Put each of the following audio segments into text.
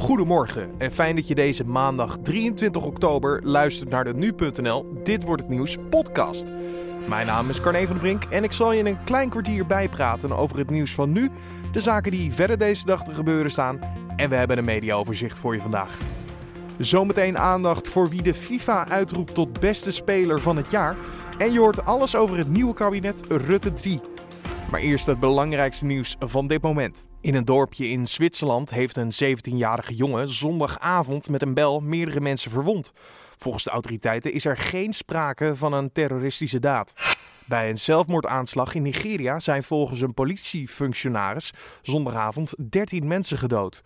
Goedemorgen en fijn dat je deze maandag 23 oktober luistert naar de Nu.nl Dit Wordt Het Nieuws podcast. Mijn naam is Carne van der Brink en ik zal je in een klein kwartier bijpraten over het nieuws van nu, de zaken die verder deze dag te gebeuren staan en we hebben een mediaoverzicht voor je vandaag. Zometeen aandacht voor wie de FIFA uitroept tot beste speler van het jaar en je hoort alles over het nieuwe kabinet Rutte 3. Maar eerst het belangrijkste nieuws van dit moment. In een dorpje in Zwitserland heeft een 17-jarige jongen zondagavond met een bel meerdere mensen verwond. Volgens de autoriteiten is er geen sprake van een terroristische daad. Bij een zelfmoordaanslag in Nigeria zijn volgens een politiefunctionaris zondagavond 13 mensen gedood.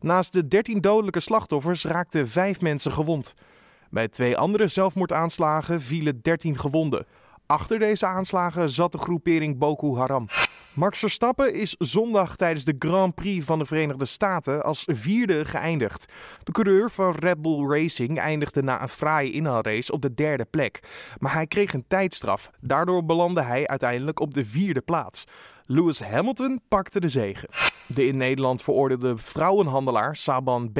Naast de 13 dodelijke slachtoffers raakten 5 mensen gewond. Bij twee andere zelfmoordaanslagen vielen 13 gewonden. Achter deze aanslagen zat de groepering Boko Haram. Max Verstappen is zondag tijdens de Grand Prix van de Verenigde Staten als vierde geëindigd. De coureur van Red Bull Racing eindigde na een fraaie inhaalrace op de derde plek. Maar hij kreeg een tijdstraf. Daardoor belandde hij uiteindelijk op de vierde plaats. Lewis Hamilton pakte de zegen. De in Nederland veroordeelde vrouwenhandelaar Saban B.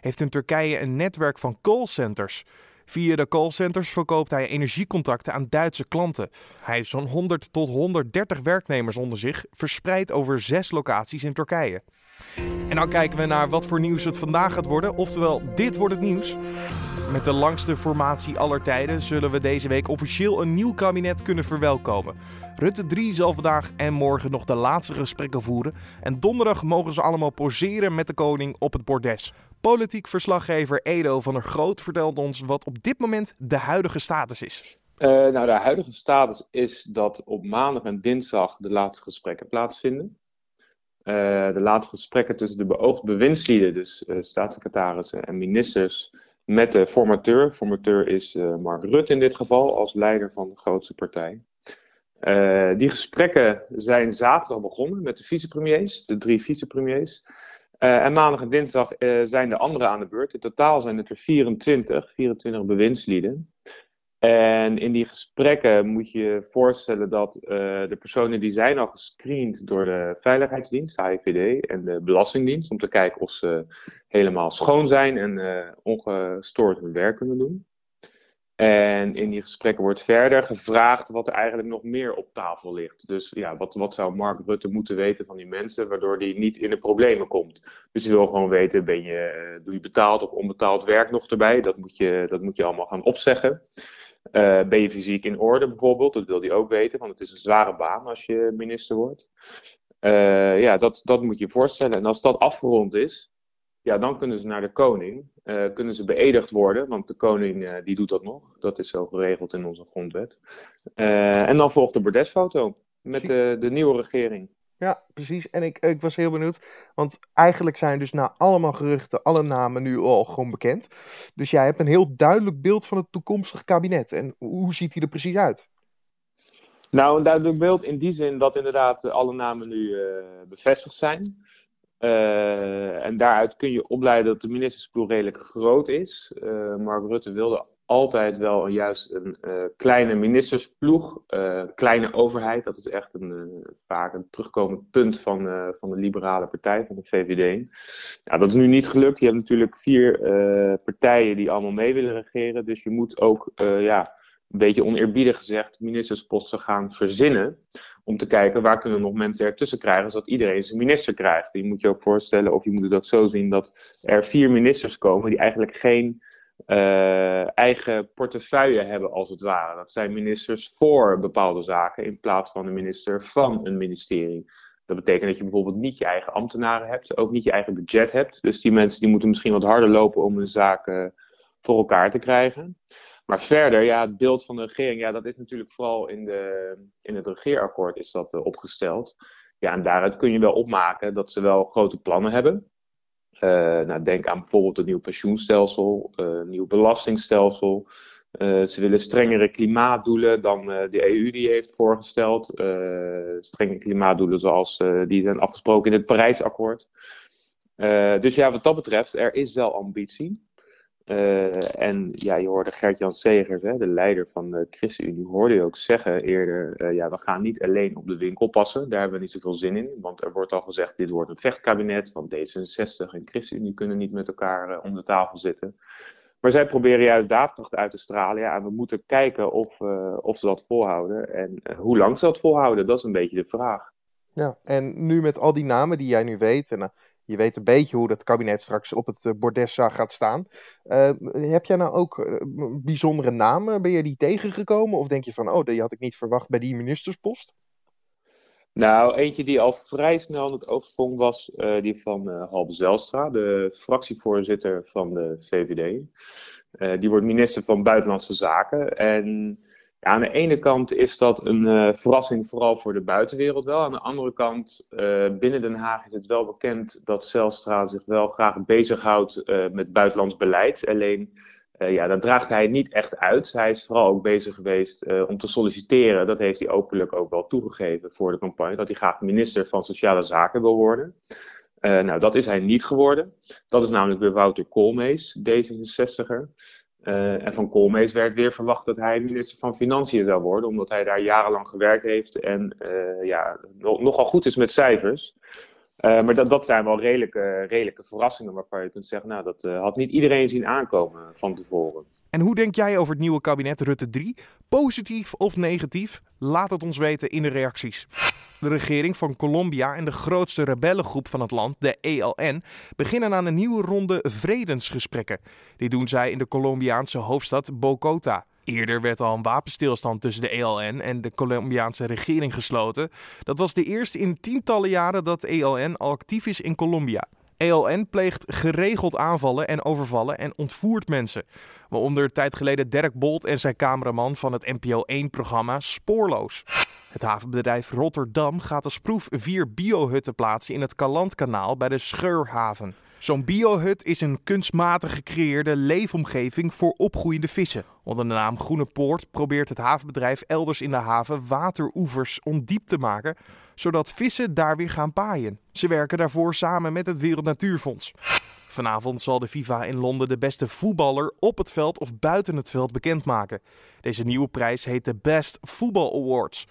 heeft in Turkije een netwerk van callcenters. Via de callcenters verkoopt hij energiecontacten aan Duitse klanten. Hij heeft zo'n 100 tot 130 werknemers onder zich, verspreid over zes locaties in Turkije. En dan kijken we naar wat voor nieuws het vandaag gaat worden, oftewel dit wordt het nieuws. Met de langste formatie aller tijden zullen we deze week officieel een nieuw kabinet kunnen verwelkomen. Rutte 3 zal vandaag en morgen nog de laatste gesprekken voeren. En donderdag mogen ze allemaal poseren met de koning op het bordes. Politiek verslaggever Edo van der Groot vertelt ons wat op dit moment de huidige status is. Uh, nou, de huidige status is dat op maandag en dinsdag de laatste gesprekken plaatsvinden. Uh, de laatste gesprekken tussen de beoogde bewindslieden, dus uh, staatssecretarissen en ministers, met de formateur. Formateur is Mark Rutte in dit geval, als leider van de grootste partij. die gesprekken zijn zaterdag begonnen met de vicepremiers, de drie vicepremiers. Uh, en maandag en dinsdag uh, zijn de anderen aan de beurt. In totaal zijn het er 24, 24 bewindslieden. En in die gesprekken moet je je voorstellen dat uh, de personen die zijn al gescreend door de Veiligheidsdienst, de AIVD en de Belastingdienst, om te kijken of ze helemaal schoon zijn en ongestoord hun werk kunnen doen. En in die gesprekken wordt verder gevraagd wat er eigenlijk nog meer op tafel ligt. Dus ja, wat, wat zou Mark Rutte moeten weten van die mensen, waardoor hij niet in de problemen komt. Dus hij wil gewoon weten, ben je, eh, doe je betaald of onbetaald werk nog erbij? Dat moet je, dat moet je allemaal gaan opzeggen. Uh, ben je fysiek in orde bijvoorbeeld? Dat wil hij ook weten, want het is een zware baan als je minister wordt. Uh, ja, dat, dat moet je je voorstellen. En als dat afgerond is, ja, dan kunnen ze naar de koning, uh, kunnen ze beëdigd worden, want de koning uh, die doet dat nog. Dat is zo geregeld in onze grondwet. Uh, en dan volgt de bordesfoto met de, de nieuwe regering. Ja, precies. En ik, ik was heel benieuwd, want eigenlijk zijn dus na allemaal geruchten alle namen nu al gewoon bekend. Dus jij hebt een heel duidelijk beeld van het toekomstig kabinet. En hoe ziet hij er precies uit? Nou, een duidelijk beeld in die zin dat inderdaad alle namen nu bevestigd zijn. Uh, en daaruit kun je opleiden dat de ministersploeg redelijk groot is. Uh, Mark Rutte wilde altijd wel juist een uh, kleine ministersploeg, kleine overheid. Dat is echt een, vaak een terugkomend punt van, van de liberale partij, van de VVD. Ja, dat is nu niet gelukt. Je hebt natuurlijk vier partijen die allemaal mee willen regeren. Dus je moet ook ja, een beetje oneerbiedig gezegd, ministersposten gaan verzinnen. Om te kijken waar kunnen nog mensen ertussen krijgen, zodat iedereen zijn minister krijgt. Je moet je ook voorstellen, of je moet het ook zo zien, dat er vier ministers komen die eigenlijk geen uh, eigen portefeuille hebben, als het ware. Dat zijn ministers voor bepaalde zaken in plaats van een minister van een ministerie. Dat betekent dat je bijvoorbeeld niet je eigen ambtenaren hebt, ook niet je eigen budget hebt. Dus die mensen die moeten misschien wat harder lopen om hun zaken voor elkaar te krijgen. Maar verder, ja, het beeld van de regering, ja, dat is natuurlijk vooral in, de, in het regeerakkoord is dat uh, opgesteld. Ja, en daaruit kun je wel opmaken dat ze wel grote plannen hebben. Uh, nou, denk aan bijvoorbeeld een nieuw pensioenstelsel, een nieuw belastingstelsel. ze willen strengere klimaatdoelen dan de EU die heeft voorgesteld. strenge klimaatdoelen zoals die zijn afgesproken in het Parijsakkoord. dus ja, wat dat betreft, er is wel ambitie. Uh, en ja, je hoorde Gert-Jan Segers, hè, de leider van de ChristenUnie, hoorde je ook zeggen eerder, uh, ja, we gaan niet alleen op de winkel passen, daar hebben we niet zoveel zin in, want er wordt al gezegd, dit wordt een vechtkabinet, want D66 en ChristenUnie kunnen niet met elkaar uh, om de tafel zitten. Maar zij proberen juist daadkracht uit te stralen, ja, en we moeten kijken of, of ze dat volhouden en hoe lang ze dat volhouden, dat is een beetje de vraag. Ja, en nu met al die namen die jij nu weet, en je weet een beetje hoe dat kabinet straks op het bordes gaat staan. Uh, heb jij nou ook bijzondere namen? Ben je die tegengekomen? Of denk je van, oh, die had ik niet verwacht bij die ministerspost? Nou, eentje die al vrij snel in het oog sprong was die van uh, Halbe Zelstra, de fractievoorzitter van de VVD. die wordt minister van Buitenlandse Zaken. En ja, aan de ene kant is dat een uh, verrassing, vooral voor de buitenwereld wel. Aan de andere kant, uh, binnen Den Haag is het wel bekend dat Zelstra zich wel graag bezighoudt uh, met buitenlands beleid. Alleen, ja, dat draagt hij niet echt uit. Hij is vooral ook bezig geweest om te solliciteren. Dat heeft hij openlijk ook wel toegegeven voor de campagne. Dat hij graag minister van Sociale Zaken wil worden. nou, dat is hij niet geworden. Dat is namelijk weer Wouter Koolmees, D66er. Uh, en van Koolmees werd weer verwacht dat hij minister van Financiën zou worden, omdat hij daar jarenlang gewerkt heeft en uh, ja, nogal goed is met cijfers. Uh, maar dat, dat zijn wel redelijke, redelijke verrassingen waarvan je kunt zeggen, nou, dat had niet iedereen zien aankomen van tevoren. En hoe denk jij over het nieuwe kabinet Rutte 3? Positief of negatief? Laat het ons weten in de reacties. De regering van Colombia en de grootste rebellengroep van het land, de ELN, beginnen aan een nieuwe ronde vredesgesprekken. Die doen zij in de Colombiaanse hoofdstad Bogota. Eerder werd al een wapenstilstand tussen de ELN en de Colombiaanse regering gesloten. Dat was de eerste in tientallen jaren dat ELN al actief is in Colombia. ELN pleegt geregeld aanvallen en overvallen en ontvoert mensen. Waaronder tijd geleden Dirk Bolt en zijn cameraman van het NPO 1-programma Spoorloos. Het havenbedrijf Rotterdam gaat als proef vier biohutten plaatsen in het Kalantkanaal bij de Scheurhaven. Zo'n biohut is een kunstmatig gecreëerde leefomgeving voor opgroeiende vissen. Onder de naam Groene Poort probeert het havenbedrijf elders in de haven wateroevers ondiep te maken, zodat vissen daar weer gaan paaien. Ze werken daarvoor samen met het Wereld Natuurfonds. Vanavond zal de FIFA in Londen de beste voetballer op het veld of buiten het veld bekendmaken. Deze nieuwe prijs heet de Best Football Awards.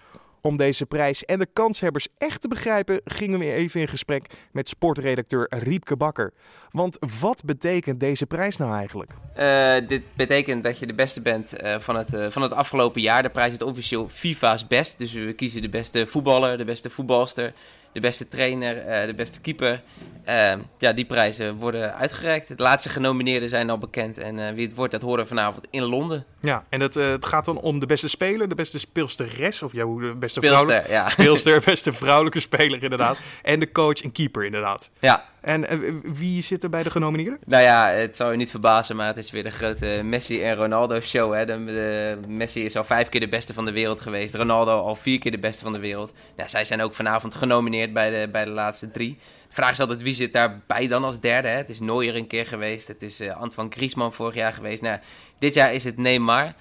Om deze prijs en de kanshebbers echt te begrijpen, gingen we even in gesprek met sportredacteur Riepke Bakker. Want wat betekent deze prijs nou eigenlijk? Uh, dit betekent dat je de beste bent uh, van, het, uh, van het afgelopen jaar. De prijs is officieel FIFA's best. Dus we kiezen de beste voetballer, de beste voetbalster, de beste trainer, uh, de beste keeper. Uh, ja, die prijzen worden uitgereikt. De laatste genomineerden zijn al bekend. En uh, wie het wordt, dat horen we vanavond in Londen. Ja, en het, het gaat dan om de beste speler, de beste speelsteres. Of ja, hoe de beste speelster, vrouwelijke, ja. speelster, beste vrouwelijke speler inderdaad. En de coach en keeper inderdaad. Ja. En wie zit er bij de genomineerden? Nou ja, het zou je niet verbazen, maar het is weer de grote Messi en Ronaldo show. Hè. De, de, Messi is al vijf keer de beste van de wereld geweest. Ronaldo al vier keer de beste van de wereld. Ja, zij zijn ook vanavond genomineerd bij de, bij de laatste drie. De vraag is altijd wie zit daarbij dan als derde. Hè? Het is Neuer een keer geweest. Het is uh, Antoine Griezmann vorig jaar geweest. Nou, dit jaar is het Neymar.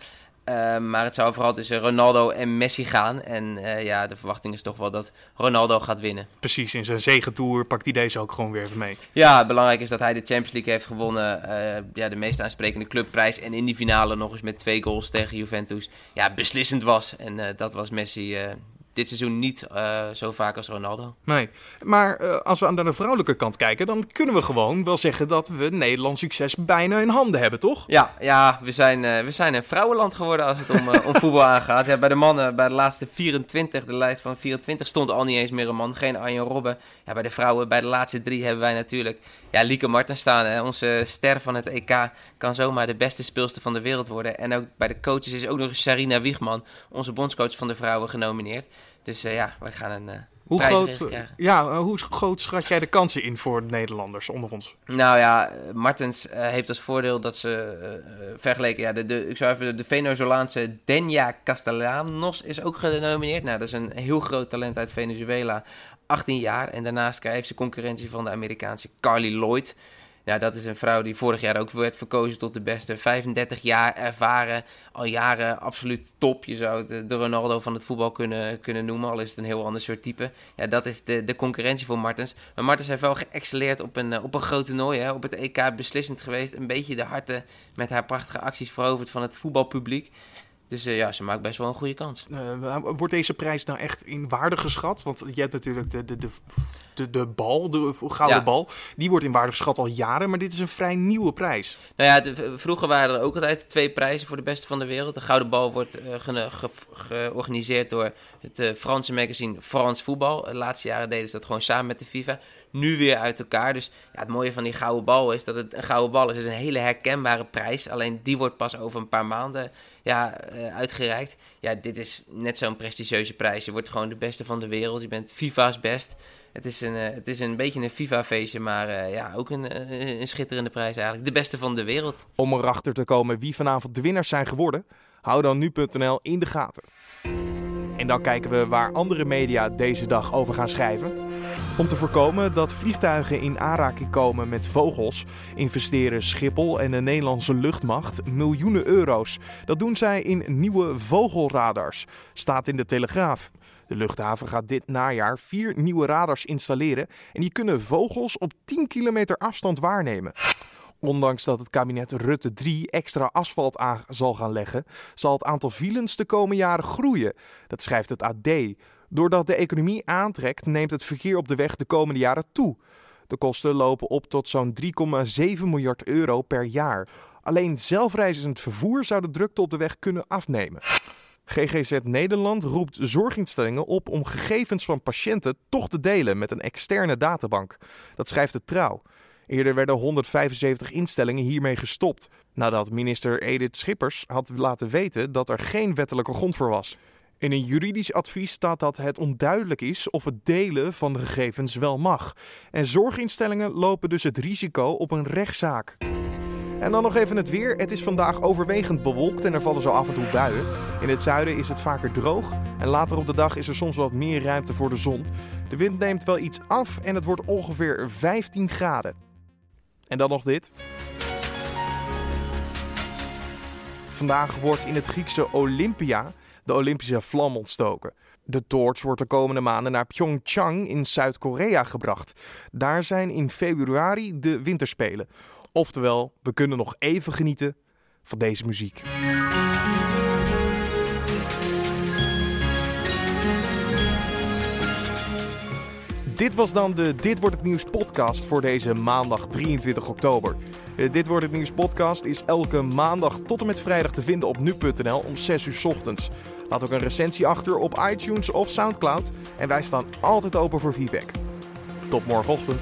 Uh, maar het zou vooral tussen Ronaldo en Messi gaan. En uh, ja, de verwachting is toch wel dat Ronaldo gaat winnen. Precies, in zijn zegentour pakt hij deze ook gewoon weer even mee. Ja, belangrijk is dat hij de Champions League heeft gewonnen. Uh, ja, de meest aansprekende clubprijs. En in die finale nog eens met twee goals tegen Juventus. Ja, beslissend was. En dat was Messi dit seizoen niet uh, zo vaak als Ronaldo. Nee, maar uh, als we aan de vrouwelijke kant kijken, dan kunnen we gewoon wel zeggen dat we Nederlands succes bijna in handen hebben, toch? Ja, ja we, zijn, uh, we zijn een vrouwenland geworden als het om, om voetbal aangaat. Ja, bij de mannen, bij de laatste 24, de lijst van 24, stond al niet eens meer een man. Geen Arjen Robben. Ja, bij de vrouwen, bij de laatste drie hebben wij natuurlijk ja, Lieke Martens staan. Hè. Onze ster van het EK kan zomaar de beste speelster van de wereld worden. En ook bij de coaches is ook nog Sarina Wiegman, onze bondscoach van de vrouwen, genomineerd. Dus uh, ja, we gaan een uh, hoe groot, ja, hoe groot schat jij de kansen in voor de Nederlanders onder ons? Nou ja, Martens uh, heeft als voordeel dat ze vergeleken... Ja, de, de, ik zou even de, de Venezolaanse Denia Castellanos is ook genomineerd. Nou, dat is een heel groot talent uit Venezuela. 18 jaar. En daarnaast krijgt ze concurrentie van de Amerikaanse Carly Lloyd. Ja, dat is een vrouw die vorig jaar ook werd verkozen tot de beste. 35 jaar ervaren, al jaren absoluut top. Je zou het de Ronaldo van het voetbal kunnen, kunnen noemen, al is het een heel ander soort type. Ja, dat is de, de concurrentie voor Martens. Maar Martens heeft wel geëxceleerd op een, op een groot toernooi. Hè. Op het EK beslissend geweest. Een beetje de harten met haar prachtige acties veroverd van het voetbalpubliek. Dus uh, ja, ze maakt best wel een goede kans. Uh, wordt deze prijs nou echt in waarde geschat? Want je hebt natuurlijk de, de, de, de, de bal, de gouden ja. bal. Die wordt in waarde geschat al jaren, maar dit is een vrij nieuwe prijs. Nou ja, de, vroeger waren er ook altijd twee prijzen voor de beste van de wereld. De gouden bal wordt uh, ge, ge, georganiseerd door het Franse magazine Frans Voetbal. De laatste jaren deden ze dat gewoon samen met de FIFA. Nu weer uit elkaar. Dus ja, het mooie van die gouden bal is dat het een gouden bal is. Het is een hele herkenbare prijs. Alleen die wordt pas over een paar maanden ja, uh, uitgereikt. Ja, dit is net zo'n prestigieuze prijs. Je wordt gewoon de beste van de wereld. Je bent FIFA's best. Het is een, uh, het is een beetje een FIFA-feestje, maar uh, ja, ook een, een schitterende prijs eigenlijk. De beste van de wereld. Om erachter te komen wie vanavond de winnaars zijn geworden, hou dan nu.nl in de gaten. En dan kijken we waar andere media deze dag over gaan schrijven. Om te voorkomen dat vliegtuigen in aanraking komen met vogels, investeren Schiphol en de Nederlandse luchtmacht miljoenen euro's. Dat doen zij in nieuwe vogelradars, staat in de Telegraaf. De luchthaven gaat dit najaar vier nieuwe radars installeren en die kunnen vogels op 10 kilometer afstand waarnemen. Ondanks dat het kabinet Rutte 3 extra asfalt aan zal gaan leggen, zal het aantal files de komende jaren groeien. Dat schrijft het AD. Doordat de economie aantrekt, neemt het verkeer op de weg de komende jaren toe. De kosten lopen op tot zo'n 3,7 miljard euro per jaar. Alleen zelfreizend vervoer zou de drukte op de weg kunnen afnemen. GGZ Nederland roept zorginstellingen op om gegevens van patiënten toch te delen met een externe databank. Dat schrijft de trouw. Eerder werden 175 instellingen hiermee gestopt, nadat minister Edith Schippers had laten weten dat er geen wettelijke grond voor was. In een juridisch advies staat dat het onduidelijk is of het delen van de gegevens wel mag. En zorginstellingen lopen dus het risico op een rechtszaak. En dan nog even het weer. Het is vandaag overwegend bewolkt en er vallen zo af en toe buien. In het zuiden is het vaker droog en later op de dag is er soms wat meer ruimte voor de zon. De wind neemt wel iets af en het wordt ongeveer 15 graden. En dan nog dit. Vandaag wordt in het Griekse Olympia de Olympische vlam ontstoken. De toorts wordt de komende maanden naar Pyeongchang in Zuid-Korea gebracht. Daar zijn in februari de winterspelen. Oftewel, we kunnen nog even genieten van deze muziek. Dit was dan de Dit wordt het nieuws podcast voor deze maandag 23 oktober. De Dit wordt het nieuws podcast is elke maandag tot en met vrijdag te vinden op nu.nl om 6 uur ochtends. Laat ook een recensie achter op iTunes of Soundcloud en wij staan altijd open voor feedback. Tot morgenochtend.